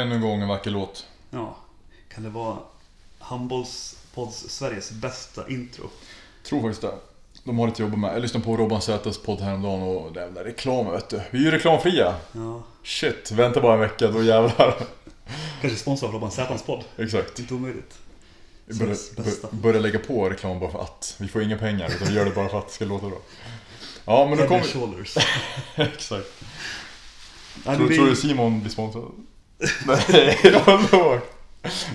ännu en gång en vacker låt. Ja. Kan det vara Handbollspods Sveriges bästa intro? Tror faktiskt det. De har lite att jobba med. Jag lyssnade på Robban Zätas podd häromdagen och den där reklamen vet du. Vi är ju reklamfria. Ja. Shit, vänta bara en vecka då jävlar. Kanske sponsrad av Robban Zätans podd. Exakt. Inte omöjligt. Vi börjar, Sveriges bästa. bör- börjar lägga på reklam bara för att. Vi får inga pengar utan vi gör det bara för att det ska låta bra. Ja men då Head kommer shoulders. Exakt. Tror, tror du Simon blir sponsrad? Nej, jag låg.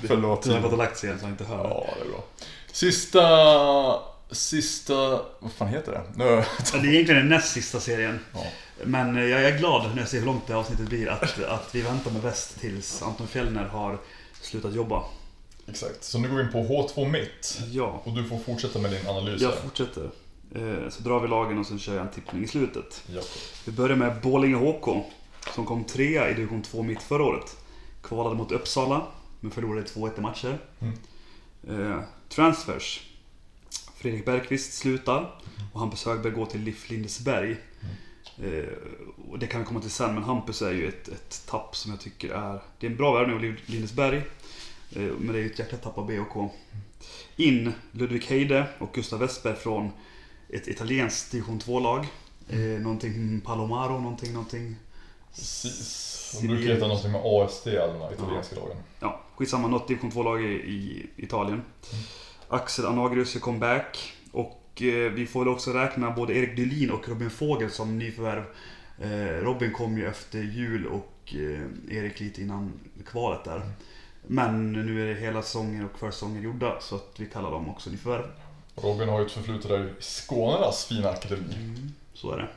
Förlåt du har gått och lagt sig igen så han inte hör det. Ja, det är bra. Sista... Sista... Vad fan heter det? Nu... Ja, Det är egentligen den näst sista serien. Ja. Men eh, jag är glad när jag ser hur långt det här avsnittet blir att, att vi väntar med väst tills Anton Fjellner har slutat jobba. Exakt. Så nu går vi in på H2 Mitt. Ja, Och du får fortsätta med din analys jag här. fortsätter. Eh, Så drar vi lagen och sen kör jag en tippning i slutet. Ja. Vi börjar med Borlänge HK som kom trea i division 2 mitt förra året. Kvalade mot Uppsala men förlorade 2-1 i matcher. Mm. Eh, transfers. Fredrik Bergqvist slutar och Hampus Högberg går till LIF Lindesberg. Eh, och det kan vi komma till sen men Hampus är ju ett, ett tapp som jag tycker är... Det är en bra värvning av Lind- Lindesberg. Eh, men det är ju ett jäkla tapp av BOK. In Ludvig Heide och Gustav Westberg från ett italienskt division 2-lag. Eh, någonting Palomaro, någonting, någonting. Precis. De brukar heta någonting med AST, alla de här italienska lagen. Ja, skitsamma. Något division 2-lag i, i Italien. Axel Anagrius är comeback. Och eh, vi får väl också räkna både Erik Dylin och Robin Fågel som nyförvärv. Eh, Robin kom ju efter jul och eh, Erik lite innan kvalet där. Men nu är det hela säsonger och försäsonger gjorda så att vi kallar dem också nyförvärv. Robin har ju ett förflutet där i Skånernas fina akademi. Så är det.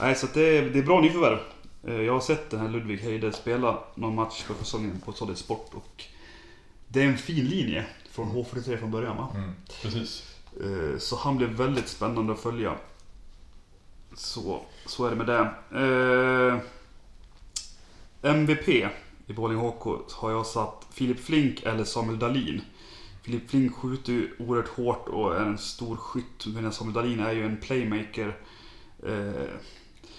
Nej, så det, det är bra nyförvärv. Eh, Jag har sett den här Ludvig Heide spela någon match för säsongen på Solid Sport och det är en fin linje från H43 från början va? Mm. Precis. Eh, Så han blev väldigt spännande att följa. Så, så är det med det. Eh, MVP i Borlänge HK har jag satt Filip Flink eller Samuel Dahlin. Filip Flink skjuter ju oerhört hårt och är en stor skytt. Medan Samuel Dahlin är ju en playmaker. Eh,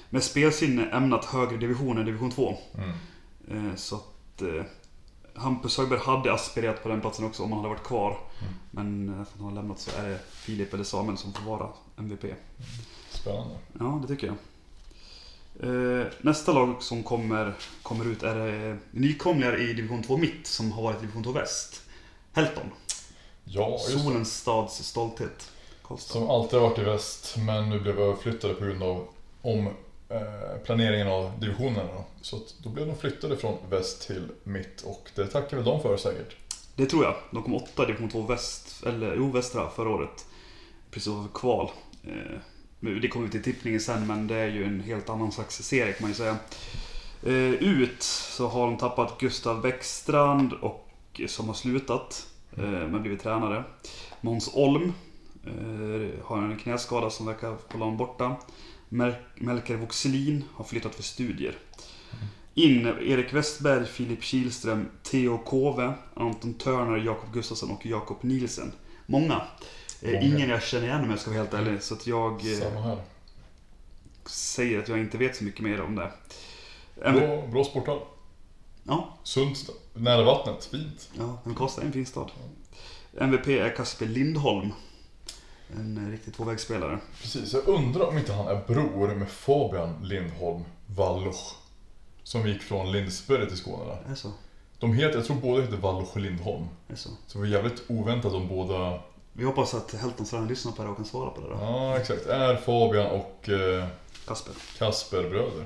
med spelsinne ämnat högre division än division 2. Mm. Eh, Så att eh, Hampus Högberg hade aspirerat på den platsen också om han hade varit kvar. Men eh, eftersom han har lämnat så är det Filip eller Samuel som får vara MVP. Spännande. Ja, det tycker jag. Nästa lag som kommer, kommer ut är nykomlingar i division 2 mitt som har varit i division 2 väst. Helton. Ja. Solens stads stolthet. Karlstad. Som alltid har varit i väst, men nu blev överflyttade på grund av om planeringen av divisionerna. Så då blev de flyttade från väst till mitt och det tackar väl de för säkert. Det tror jag. De kom åtta i division 2 väst, eller jo, västra förra året. Precis över kval. Eh, det kommer vi till tippningen sen, men det är ju en helt annan slags serie kan man ju säga. Eh, ut så har de tappat Gustav Bäckstrand och som har slutat, eh, men blivit tränare. Måns Olm eh, har en knäskada som verkar hålla honom borta. Mel- Melker Voxelin har flyttat för studier. In Erik Westberg, Filip Kihlström, Theo Kove, Anton Törner, Jakob Gustafsson och Jakob Nielsen. Många. Eh, Många. Ingen jag känner igen om jag ska vara helt ärlig. Så att jag eh, säger att jag inte vet så mycket mer om det. Blå, blå sporthall. Ja, Sunt, nära vattnet, fint. ja, men Karlstad är en fin stad. MVP är Kasper Lindholm. En eh, riktig tvåvägsspelare. Precis, jag undrar om inte han är bror med Fabian Lindholm Walloch. Som gick från Lindsberg till Skåne där. Är så? De heter, jag tror båda heter Walloch och Lindholm. Är så? Så det var jävligt oväntat om båda, Vi hoppas att Heltons tränare lyssnar på det och kan svara på det då. ja exakt, är Fabian och eh, Kasper. Kasper bröder.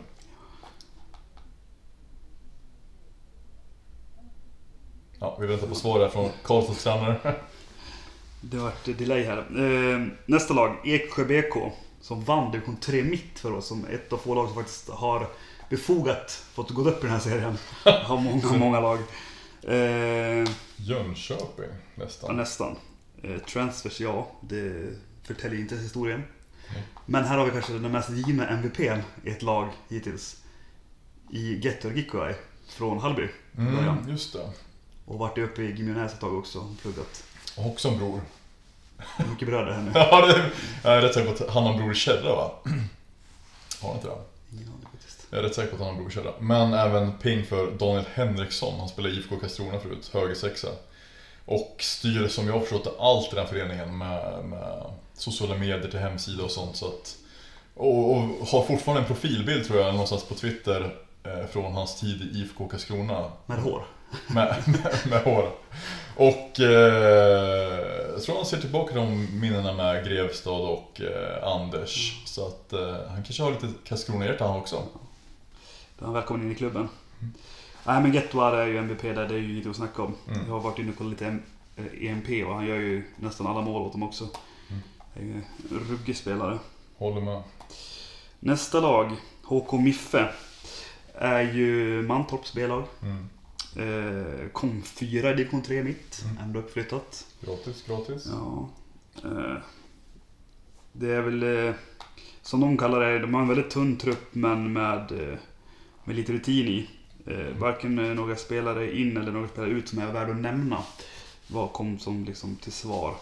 Ja, vi väntar på svar där från Karlstads tränare. Det har varit delay här. Eh, nästa lag, Eksjö BK. Som vann division 3 mitt för oss. Som ett av få lag som faktiskt har befogat fått gå upp i den här serien. Har många, många lag. Eh, Jönköping ja, nästan. nästan. Eh, transfers, ja. Det förtäljer inte historien. Nej. Men här har vi kanske den mest givna MVPn i ett lag hittills. I Getter Gikkoai från Hallby. Mm, just det. Och varit uppe i Gimionäs ett tag också och pluggat. Och också en bror. Mycket bröder här nu. Ja, det, jag är rätt säker på att han har en bror i Kärra va? Har han inte det? Aning faktiskt. Jag är rätt säker på att han har blåkörda. Men även ping för Daniel Henriksson. Han spelar i IFK Karlskrona förut, högersexa. Och styr som jag har förstått det allt i den föreningen med, med sociala medier till hemsida och sånt. Så att, och, och har fortfarande en profilbild tror jag någonstans på Twitter eh, från hans tid i IFK Karlskrona. Med hår. Med, med, med hår. Och eh, jag tror han ser tillbaka de minnena med Grevstad och eh, Anders. Mm. Så att eh, han kanske har lite Karlskrona-hjärta han också. Då är han välkommen in i klubben. Nej men Gettoar är ju MVP där, det är ju inget att snacka om. Mm. Jag har varit inne och kollat lite M- eh, EMP och han gör ju nästan alla mål åt dem också. Mm. Det är ju en ruggig spelare. Håller med. Nästa lag, HK Miffe, är ju Mantorps B-lag. Mm. Eh, kom fyra i division 3 mitt, Mm. ändå uppflyttat. Gratis, gratis. Ja. Eh, det är väl, eh, som de kallar det, de har en väldigt tunn trupp men med, eh, med lite rutin i. Eh, varken eh, några spelare in eller några spelare ut som är värda att nämna. Vad kom som liksom till svar.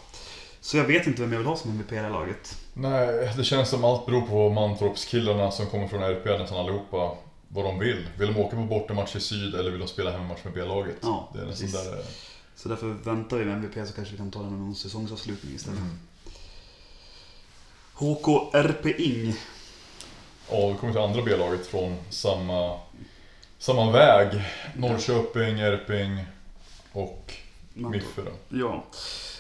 Så jag vet inte vem jag vill ha som MVP i det här laget. Nej, det känns som allt beror på Mantorpskillarna som kommer från RP nästan allihopa. Vad de vill. Vill de åka på bortamatch i syd eller vill de spela hemmamatch med B-laget? Ja, det är precis. där det är. Så därför väntar vi med MVP så kanske vi kan ta den med någon säsongsavslutning istället. Mm. HK RP Ing. Ja, vi kommer till andra B-laget från samma, samma väg. Norrköping, Erping och Miffe då. Ja.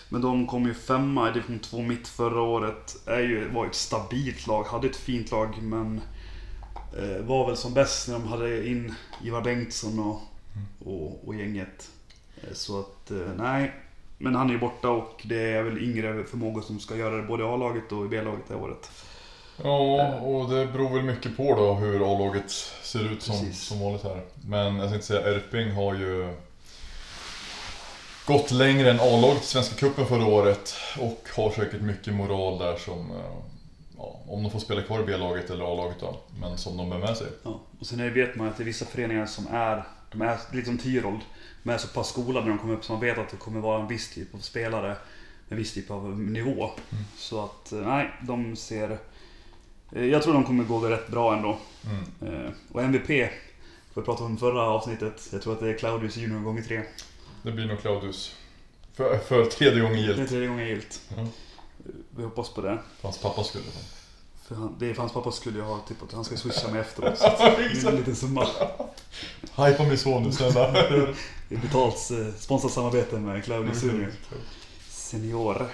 Men de kom ju femma i division 2 mitt förra året. Är ju, var ett stabilt lag, hade ett fint lag men eh, var väl som bäst när de hade in Ivar Bengtsson och, och, och gänget. Eh, så att, eh, nej. Men han är ju borta och det är väl yngre förmågor som ska göra det både i A-laget och i B-laget det här året. Ja, och det beror väl mycket på då hur A-laget ser ut som, Precis. som vanligt här. Men jag tänkte säga, Erping har ju gått längre än A-laget i Svenska Cupen förra året och har säkert mycket moral där som, eh, ja, om de får spela kvar i B-laget eller A-laget då, men som de bär med sig. Ja. Och sen vet man att det är vissa föreningar som är, de är lite som Tyrold. De är så pass skolade när de kommer upp så man vet att det kommer vara en viss typ av spelare. En viss typ av nivå. Så att, eh, nej, de ser... eh, Jag tror de kommer gå rätt bra ändå. Mm. Eh, Och MVP, för att prata om förra avsnittet. Jag tror att det är Claudius Junior gånger tre. Det blir nog Claudius. För, för tredje gången Det är tredje gången gillt. Ja. Vi hoppas på det. För hans pappa skulle. För han, det är för hans pappa skulle jag ha tippat. Han ska swisha mig efteråt. Så det är en liten summa. Hypa min son nu snälla. Det är betalt eh, sponsrat samarbete med Claudius Mm. Junior. Senior.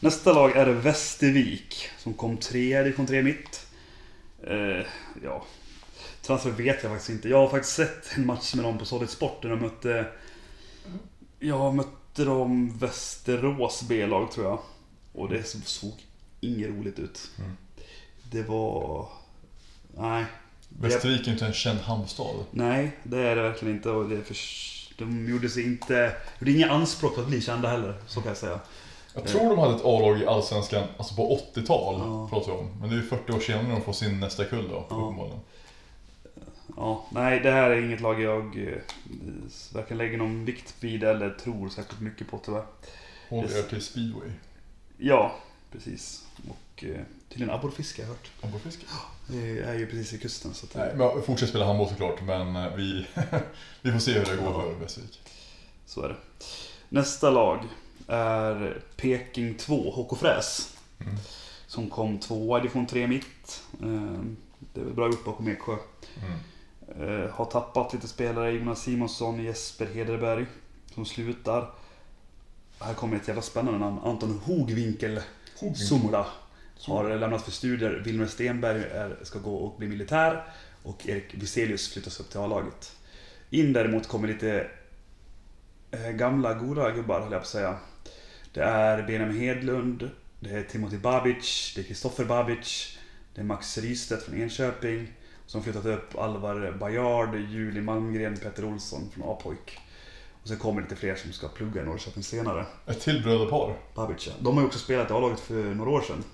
Nästa lag är Västervik som kom trea i division 3 mitt. Eh, ja, transfer vet jag faktiskt inte. Jag har faktiskt sett en match med dem på Solid Sport där de mötte... Jag mötte dem Västerås B-lag tror jag. Och det såg inget roligt ut. Mm. Det var... Nej. Västervik är ju inte en känd hamnstad. Nej, det är det verkligen inte. Och det för... De gjorde sig inte... Det är inga anspråk på att bli kända heller, så kan jag säga. Jag tror de hade ett A-lag i Allsvenskan, alltså på 80-tal Ja. pratar vi om. Men det är ju 40 år senare de får sin nästa kull då, Ja. uppenbarligen. Ja, nej, det här är inget lag jag eh, varken lägger någon vikt vid eller tror särskilt mycket på tyvärr. Er till speedway. Ja, precis. Och eh, tydligen abborrfiske har jag hört. Abborrfiske? Det är ju precis i kusten. Så att, Nej, men fortsätt spela handboll såklart, men eh, vi, vi får se hur det går för Västervik. Så är det. Nästa lag är Peking 2, HK Fräs. Mm. Som kom tvåa i division 3 mitt. Eh, Det är väl bra gjort bakom Eksjö. Mm. Eh, har tappat lite spelare, Jonas Simonsson, Jesper Hederberg, som slutar. Här kommer ett jävla spännande namn. Anton Hogwinkel Sumula har lämnat för studier. Wilmer Stenberg är, ska gå och bli militär. Och Erik Viselius flyttas upp till A-laget. In däremot kommer lite eh, gamla goda gubbar, höll jag på att säga. Det är Benjamin Hedlund, det är Timothy Babic, det är Kristoffer Babic, det är Max Rystedt från Enköping. Som flyttat upp Alvar Bajard, Julie Malmgren, Petter Olsson från A-pojk. Och sen kommer lite fler som ska plugga i Norrköping senare. Ett till brödrapar. Babic, ja. De har ju också spelat i A-laget för några år sedan.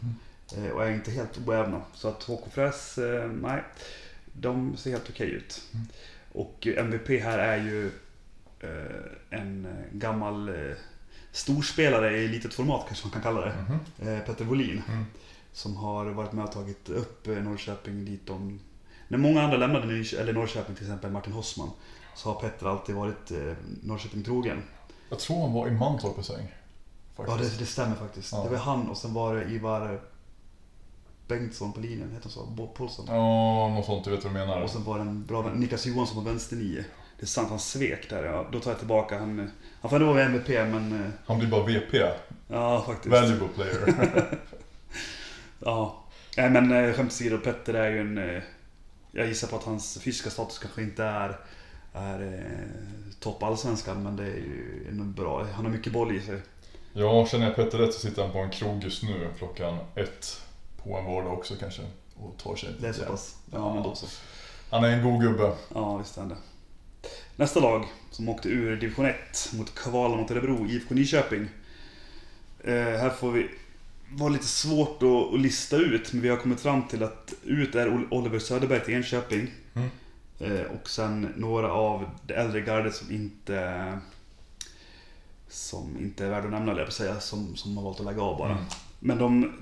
Eh, Och är inte helt oävna. Så att HK Fräs, eh, nej. De ser helt okej ut. Mm. Och MVP här är ju eh, en eh, gammal eh, storspelare i litet format kanske man kan kalla det. Eh, Petter Wåhlin. Mm. Som har varit med och tagit upp eh, Norrköping dit de när många andra lämnade Norrköping, till exempel Martin Hossman, så har Petter alltid varit eh, Norrköping trogen. Jag tror han var i Mantorp en sväng. Ja, det, det stämmer faktiskt. Ja. Det var han och sen var det Ivar Bengtsson på linjen, heter han så? Paulsson. Ja, något sånt. Du vet vad du menar. Och sen var det en bra vän, Niklas Johansson på vänsternio. Det är sant, han svek där. Ja. Då tar jag tillbaka. Han, han får ändå vara MVP, men eh, Han blir bara VP. ja, faktiskt. Valuable player. Ja. Nej, men eh, skämt åsido, Petter är ju en... eh, Jag gissar på att hans fysiska status kanske inte är, är eh, topp allsvenskan, men det är ju bra. Han har mycket boll i sig. ja, känner jag Petter rätt så sitter han på en krog just nu klockan ett på en vardag också kanske. Och tar sig Det är så pass. Ja, men då så. Han är en god gubbe. Ja, visst är han det. Nästa lag som åkte ur division 1 mot kvalen mot Örebro, IFK Nyköping. Eh, här får vi vara lite svårt att, lista ut, men vi har kommit fram till att ut är Ol- Oliver Söderberg till Enköping. Mm. Eh, och sen några av det äldre gardet som inte som inte är värda att nämna, jag säga, som, som har valt att lägga av bara. Mm. Men de,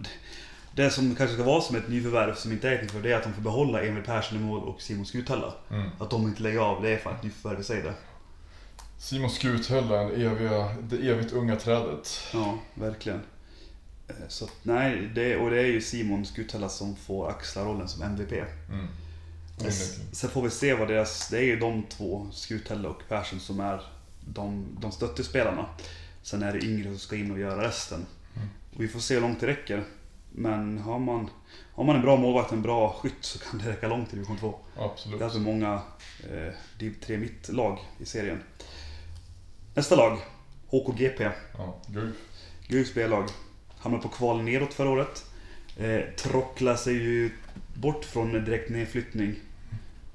det som kanske ska vara som ett nyförvärv som inte är ett nyförvärv, det är att de får behålla Emil Persson i mål och Simon Skuthälla. Mm. Att de inte lägger av, det är fan ett nyförvärv i sig det. Simon Skuthälla, det eviga, det evigt unga trädet. Ja, verkligen. Eh, Så att, nej, det, och det är ju Simon Skuthälla som får axla rollen som MVP. Mm. S- Sen får vi se vad deras, det är ju de två, Skuthälla och Persson, som är de, de stöttespelarna. Sen är det yngre som ska in och göra resten. Mm. Och vi får se hur långt det räcker. Men har man, har man en bra målvakt, en bra skytt, så kan det räcka långt i division 2. Absolut. Det är alltså många eh, div 3 mitt-lag i serien. Nästa lag, HKGP. Ja, gud. Guifs B-lag. Hamnade på kval neråt förra året. Eh, tråcklade sig ju bort från direkt nedflyttning.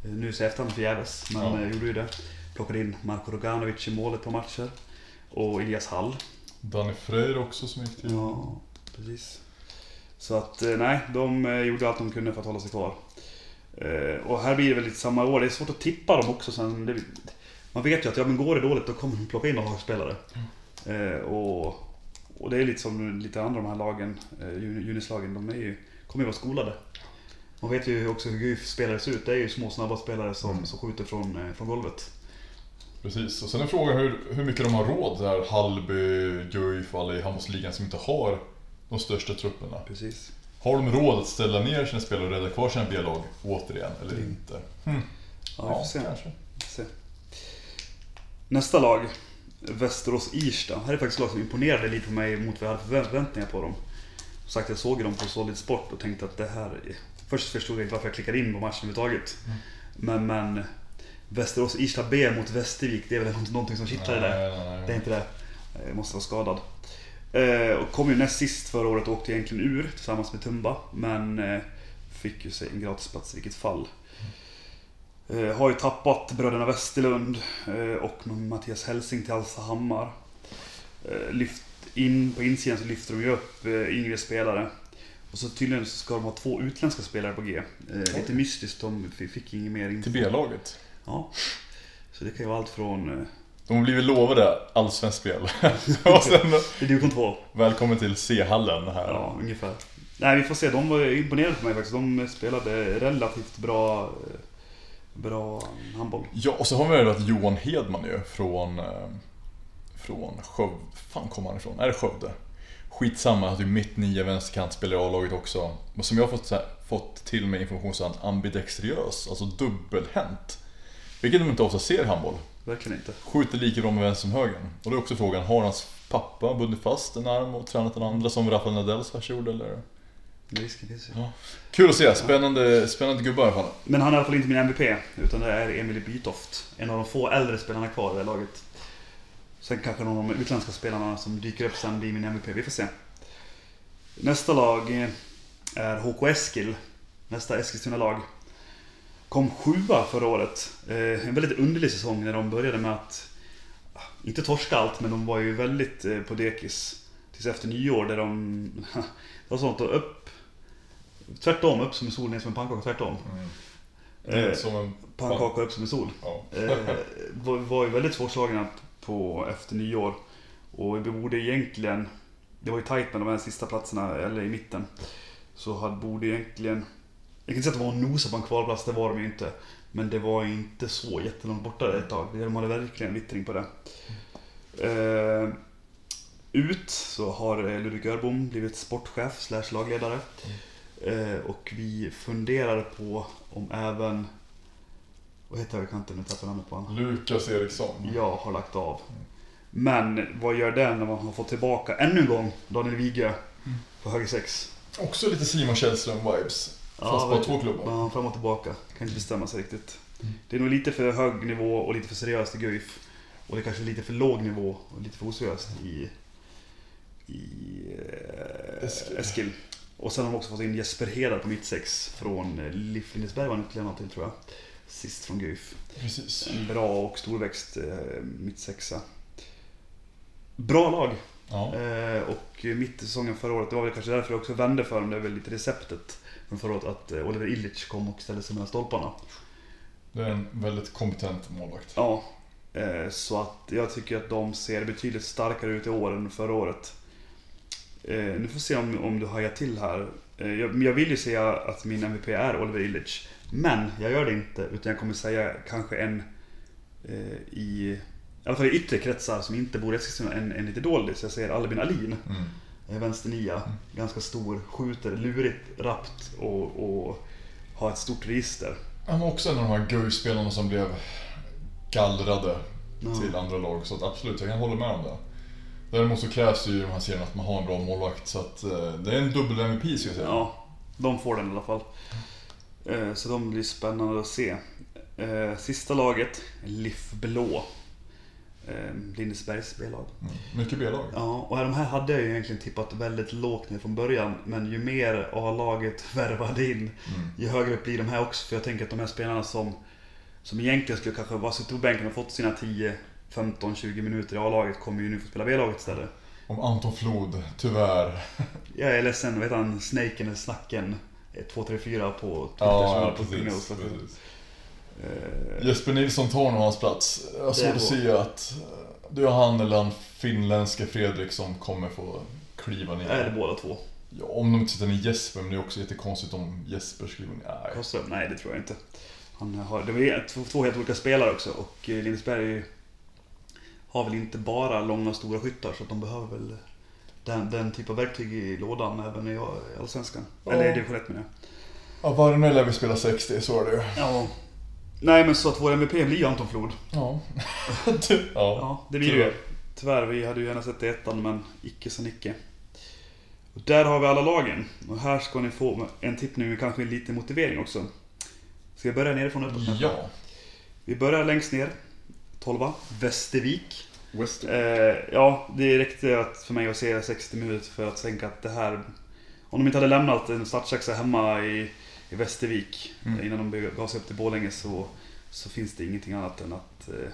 Eh, nu så efterhand förgäves, men Ja. eh, gjorde ju det. Plockade in Marko Roganovic i målet på matcher. Och Elias Hall. Danny Freyr också som gick till... Ja, precis. Så att, eh, nej, de gjorde allt de kunde för att hålla sig kvar. Och här blir det väl lite samma år. Det är svårt att tippa dem också sen. Det, man vet ju att ja, men går det dåligt då kommer de plocka in några spelare. Eh, och, och det är lite som lite andra de här lagen, juni- junislagen, de är ju, kommer ju vara skolade. Man vet ju också hur GUF spelare ser ut. Det är ju små snabba spelare som, Mm. som skjuter från, eh, från golvet. Precis. Och sen är frågan hur, hur mycket de har råd, det här Hallby, Guif och alla i handbollsligan som inte har de största trupperna. Precis. Har de råd att ställa ner sina spelare och rädda kvar sina B-lag återigen, eller Mm. inte? Ja, vi får se. kanske. se. Nästa lag, Västerås-Irsta. Här är faktiskt lag som imponerade lite på mig mot vad jag hade för förväntningar på dem. Som sagt, jag såg dem på Solid Sport och tänkte att det här... Först förstod jag inte varför jag klickade in på matchen överhuvudtaget. Mm. Men, men Västerås-Irsta B mot Västervik, det är väl någonting som kittlar i det. Nej, nej. Det är inte det. Jag måste vara skadad. Eh, och kom ju näst sist förra året och åkte egentligen ur tillsammans med Tumba. Men eh, fick ju sig en gratisplats i vilket fall. Eh, har ju tappat bröderna Westerlund och Mattias Helsing till Hallstahammar. Lyft in, på insidan så lyfter de ju upp yngre spelare. Och så tydligen så ska de ha två utländska spelare på G. Eh, lite mystiskt, de fick inget mer info. Till B-laget. Ja. Så det kan ju vara allt från... Eh, De har blivit lovade allsvenskt spel. och sen i division 2. välkommen till C-hallen här. Ja, ungefär. Nej, vi får se. De var imponerade på mig faktiskt. De spelade relativt bra, eh, bra handboll. Ja, och så har vi att Johan Hedman ju från, eh, från Skövde. fan kommer han ifrån? Är det Skövde? Skitsamma, att ju mitt nia vänsterkant spelar i A-laget också. Men som jag har fått, här, fått till mig information så är han ambidextriös, alltså dubbelhänt. Vilket de inte ofta ser i handboll. Verkligen inte. Skjuter lika bra med vänster som höger. Och då är också frågan, har hans pappa bundit fast en arm och tränat den andra som Rafael Nadells farsa gjorde eller? Ju. Kul att se, spännande, spännande gubbar i alla fall. Men han är i alla fall inte min MVP. Utan det är Emil Bytoft. En av de få äldre spelarna kvar i det laget. Sen kanske någon av de utländska spelarna som dyker upp sen blir min MVP. Vi får se. Nästa lag eh, är HK Eskil. Nästa Eskilstuna-lag. Kom sjua förra året. Eh, En väldigt underlig säsong när de började med att, ah, inte torska allt, men de var ju väldigt eh, på dekis. Tills efter nyår där de, det var sånt att upp, tvärtom, upp som en sol, ner som en pannkaka, tvärtom. Är Eh, som en... Pannkaka upp som en sol. Ja. Eh, var, var ju väldigt svårslagna på efter nyår. Och vi borde egentligen, det var ju tajt med de här sista platserna, eller i mitten. Så hade, borde egentligen Jag kan inte säga att de var och nosade på en kvalplats, det var de ju inte. Men det var inte så jättelångt borta ett tag. De hade verkligen vittring på det. Eh, ut så har eh, Ludvig Örbom blivit sportchef slash lagledare. Eh, och vi funderar på om även... Vad heter högerkanten? Nu tappar namnet på honom. Lukas Eriksson. Jag har lagt av. Men vad gör det när man har fått tillbaka ännu en gång Daniel Wige på höger sex? Också lite Simon Källström-vibes. Fast bara verkligen. två klubbar. Ja, fram och tillbaka. Kan inte bestämma sig riktigt. Det är nog lite för hög nivå och lite för seriöst i Guif. Och det är kanske lite för låg nivå och lite för oseriöst i, i eh, Eskil. Eskil. Och sen har de också fått in Jesper Hedar på mitt sex från Lindesberg var han utlånad till tror jag. Sist från Guif. Precis. En bra och storväxt eh, mitt sexa. Bra lag. Ja. Eh, och mitt i säsongen förra året, det var väl kanske därför jag också vände för dem, det är väl lite receptet från förra året, att eh, Oliver Illich kom och ställde sig mellan stolparna. Det är en väldigt kompetent målvakt. Ja, så att jag tycker att de ser betydligt starkare ut i år än förra året. Eh, nu får vi se om, om du hajar till här. Eh, jag, jag vill ju säga att min MVP är Oliver Illich. Men jag gör det inte, utan jag kommer säga kanske en eh, i, i alla fall i yttre kretsar som inte bor i Eskilstuna, en, en lite dålig. Så jag säger Albin Alin. Mm. Eh, Vänster nia, ganska stor, skjuter lurigt, rappt och, och har ett stort register. Han var också en av de här GUI-spelarna som blev gallrade Ja. till andra lag. Så absolut, jag kan hålla med om det. Däremot så krävs det ju i de här serierna att man har en bra målvakt. Så att eh, det är en dubbel MVP ska jag säga. Ja, de får den i alla fall. Eh, Så de blir spännande att se. Eh, Sista laget, LIF Blå. Lindesbergs B-lag. Mm. Mycket B-lag. Ja, och de här hade jag ju egentligen tippat väldigt lågt ner från början. Men ju mer A-laget värvade in, Mm. ju högre upp blir de här också. För jag tänker att de här spelarna som, som egentligen skulle kanske vara suttit på bänken och fått sina 10, 15, 20 minuter i A-laget kommer ju nu få spela B-laget istället. Om Anton Flod, tyvärr. Jag är ledsen, vet han, Snaken eller Snacken? 234 på Twitter som Ja, håller ja på springa precis. Eh, Jesper Nilsson tar nog hans plats. Jag har är att se att eh, det är han eller han finländske Fredrik som kommer få kliva ner. Är det båda två? Ja, om de inte sätter ner Jesper, men det är också jättekonstigt om Jesper skriver ner. Nej. Karlström? Nej, det tror jag inte. Han har, det var två, två helt olika spelare också och eh, Lindesberg har väl inte bara långa stora skyttar så att de behöver väl den, den typ av verktyg i lådan även i Allsvenskan. Ja. Eller i division 1 menar jag. Ja, Varne lär vi spela 60, så är det ju. Ja. Nej men så att vår MVP blir Anton Flod. Ja. ja. Ja, det blir det ju. Tyvärr, vi hade ju gärna sett det i ettan men icke så nicke. Och där har vi alla lagen. Och här ska ni få en tippning med kanske lite motivering också. Ska jag börja nerifrån och uppåt? Ja. Vi börjar längst ner. 12 Västervik. Eh, ja, det räckte att, för mig att se 60 minuter för att tänka att det här... Om de inte hade lämnat en startsexa hemma i, i Västervik Mm. innan de gav sig upp till Borlänge så, så finns det ingenting annat än att eh,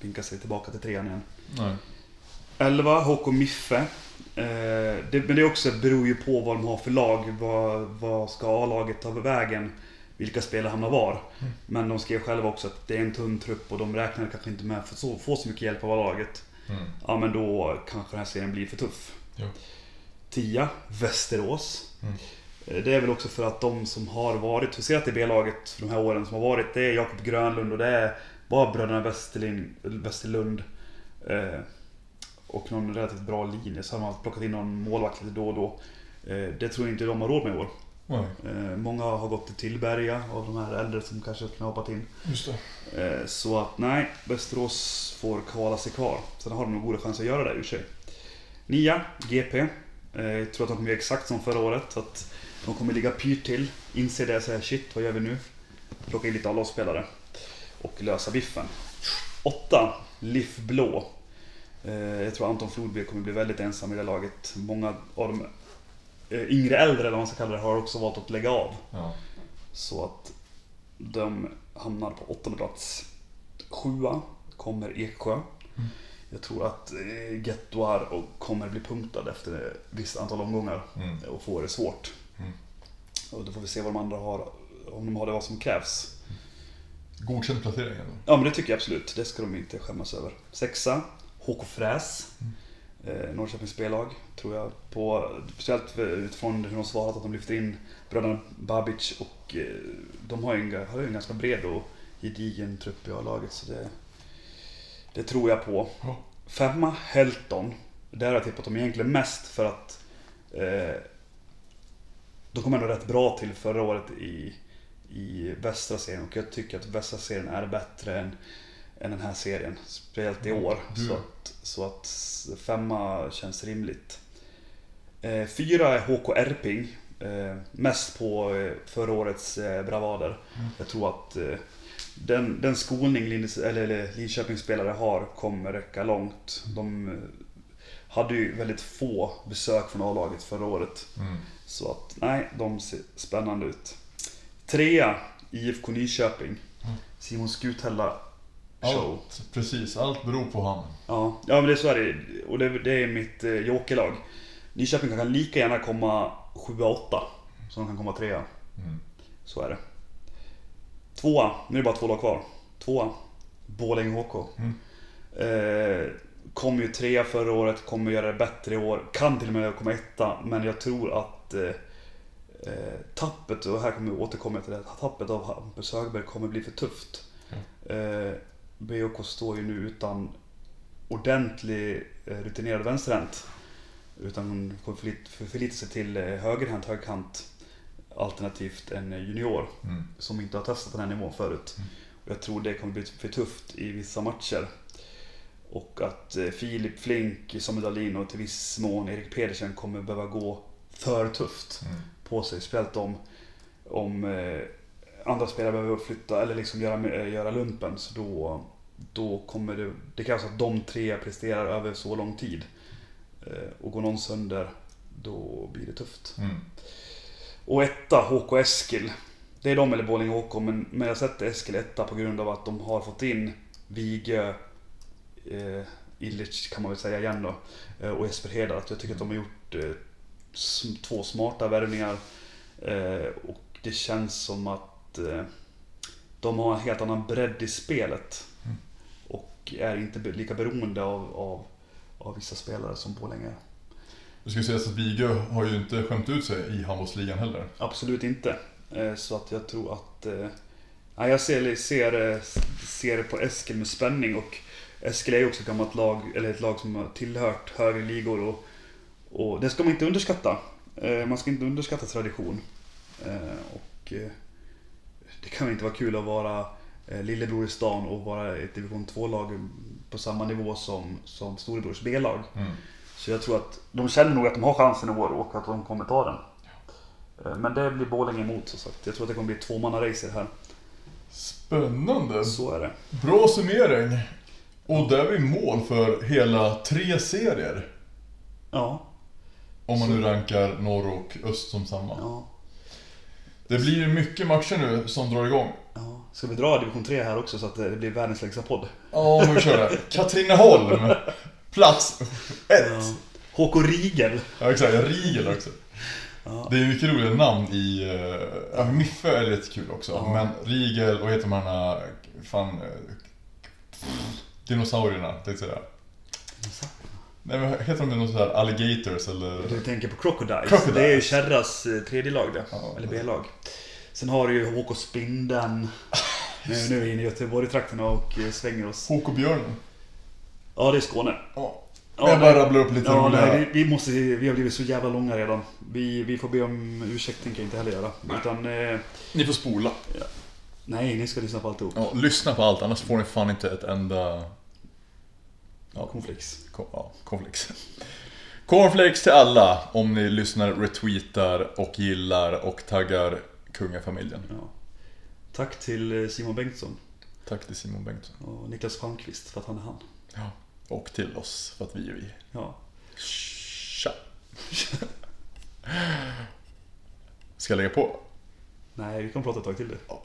vinka sig tillbaka till trean igen. Nej. 11, HK Miffe. Eh, det, men det också beror ju på vad de har för lag. Vad, vad ska A-laget ta vägen? Vilka spelare hamnar var? Mm. Men de skrev själva också att det är en tunn trupp och de räknar kanske inte med att få så, få så mycket hjälp av A-laget. Mm. Ja men då kanske den här serien blir för tuff. Ja. 10, Västerås. Mm. Eh, Det är väl också för att de som har varit, huserat i B-laget för de här åren som har varit, det är Jakob Grönlund och det är bara bröderna Westerlund. Eh, och någon relativt bra linje, så har man plockat in någon målvakt lite då och då. Eh, det tror jag inte de har råd med i år. Eh, många har gått till Tillberga av de här äldre som kanske kan hoppat in. just det. Eh, Så att nej, Västerås får kvala sig kvar. Sen har de nog goda chanser att göra det i och sig. Nia, GP. Eh, Jag tror att de kommer göra exakt som förra året. Att de kommer ligga pyrt till, inse det och säga shit, vad gör vi nu? Plocka in lite A-lagsspelare. Och lösa biffen. 8, LIF Blå. Eh, Jag tror Anton Flodby kommer bli väldigt ensam i det laget. Många av de yngre äldre, eller vad man ska kalla det, har också valt att lägga av. Ja. Så att de hamnar på åttonde plats. Sjua kommer Eksjö. Mm. Jag tror att eh, Gettoar kommer bli punktad efter ett visst antal omgångar Mm. och får det svårt. Mm. Och då får vi se vad de andra har, om de har det vad som krävs. Godkänd placering. Ja men det tycker jag absolut, det ska de inte skämmas över. Sexa, HK Fräs. Eh, Norrköpings spellag, tror jag. På, speciellt utifrån hur de svarat att de lyfter in bröderna Babic och eh, de har ju en, har ju en ganska bred och gedigen trupp i A-laget. Så det, det tror jag på. Ja. Femma, Helton. Där har jag tippat dem egentligen mest för att eh, de kom ändå rätt bra till förra året i, i västra serien och jag tycker att västra serien är bättre än, än den här serien. Speciellt i år. Du. Så att, så att femma känns rimligt. Eh, fyra är HK Erping. Eh, mest på eh, förra årets eh, bravader. Jag tror att eh, den, den skolning Lindes, eller, eller Linköpings spelare har kommer räcka långt. De eh, hade ju väldigt få besök från A-laget förra året. Mm. Så att, nej, de ser spännande ut. Trea, IFK Nyköping. Mm. Simon Skuthälla show. Allt, precis, allt beror på han. Ja, ja men det är så är det. Och det, det är mitt eh, jokerlag. Nyköping kan lika gärna komma 7-8 som de kan komma trea. Mm. Så är det. Tvåa, nu är det bara två lag kvar. Tvåa, Borlänge HK. Mm. Eh, kom ju trea förra året, kommer göra det bättre i år. Kan till och med komma etta, men jag tror att eh, eh, tappet, och här kommer vi återkomma till det, tappet av Hampus Högberg kommer bli för tufft. Eh, BOK står ju nu utan ordentlig eh, rutinerad vänsterhänt. Utan för- förlita sig till eh, högerhänt, högkant. Alternativt en eh, junior Mm. som inte har testat den här nivån förut. Och jag tror det kommer bli för tufft i vissa matcher. Och att Filip Flink, Samuel Dahlin och till viss mån Erik Pedersen kommer behöva gå för tufft Mm. på sig. Speciellt om, om andra spelare behöver flytta eller liksom göra, eh, göra lumpen. Så då, då kommer det, det krävs att de tre presterar över så lång tid. Eh, och går någon sönder, då blir det tufft. Mm. Och etta, HK Eskil. Det är de eller Borlänge HK, men, men jag sätter Eskil etta på grund av att de har fått in Vigö, eh, Illich kan man väl säga igen då, eh, och Jesper Hedar. Jag tycker att de har gjort eh, två smarta värvningar. Eh, och det känns som att eh, de har en helt annan bredd i spelet. Mm. Och är inte lika beroende av, av, av vissa spelare som Borlänge är. Det ska sägas att Vigö har ju inte skämt ut sig i handbollsligan heller. Absolut inte. Eh, Så att jag tror att... eh, Nej, jag ser, ser, ser på Eskil med spänning och Eskil är ju också ett gammalt lag, eller ett lag som har tillhört högre ligor och, och det ska man inte underskatta. Man ska inte underskatta tradition. Och det kan ju inte vara kul att vara eh, lillebror i stan och vara ett division 2-lag på samma nivå som, som storebrors B-lag. Mm. Så jag tror att de känner nog att de har chansen i år och att de kommer ta den. Eh, Men det blir Borlänge emot så sagt. Jag tror att det kommer bli tvåmanna-racer här. Spännande! Så är det. Bra summering! Och där är vi mål för hela tre serier. Ja. Om man nu rankar norr och öst som samma. ja, Det blir mycket matcher nu som drar igång. ja. Ska vi dra division 3 här också så att det blir världens längsta podd? Ja, nu kör det. Katrineholm! Plats ett. Ja. HK Rigel. Ja, exakt. Rigel också. Ja. Det är mycket roliga namn i... Ja, Miffe är lite kul också. Ja. Men Rigel och heter här... Fan... eh, dinosaurierna, tänkte jag säga. Nej men heter de något sådär alligators eller? Du tänker på Crocodiles. Crocodiles. Det är ju Kärras eh, tredje lag det. Ja. Eller B-lag. Sen har du ju HK Spindeln. Nu, nu är vi inne i Göteborg-trakterna och eh, svänger oss. HK Björnen. Ja, det är Skåne. Ja. Ja, jag bara rabblar upp lite Ja, roliga... nej, vi, vi, måste, vi har blivit så jävla långa redan. Vi, vi får be om ursäkt, tänker jag inte heller göra. Utan, eh, Ni får spola. nej, ni ska lyssna på alltihop. Ja, lyssna på allt, annars får ni fan inte ett enda... Ja, Cornflakes. Ko- ja, cornflakes. Cornflakes till alla om ni lyssnar, retweetar och gillar och taggar kungafamiljen. Ja. Tack till eh, Simon Bengtsson Tack till Simon Bengtsson. och Niklas Palmqvist för att han är han. Ja. Och till oss för att vi är vi. Ja. Tja! Ska jag lägga på? Nej, vi kan prata ett tag till det. Ja.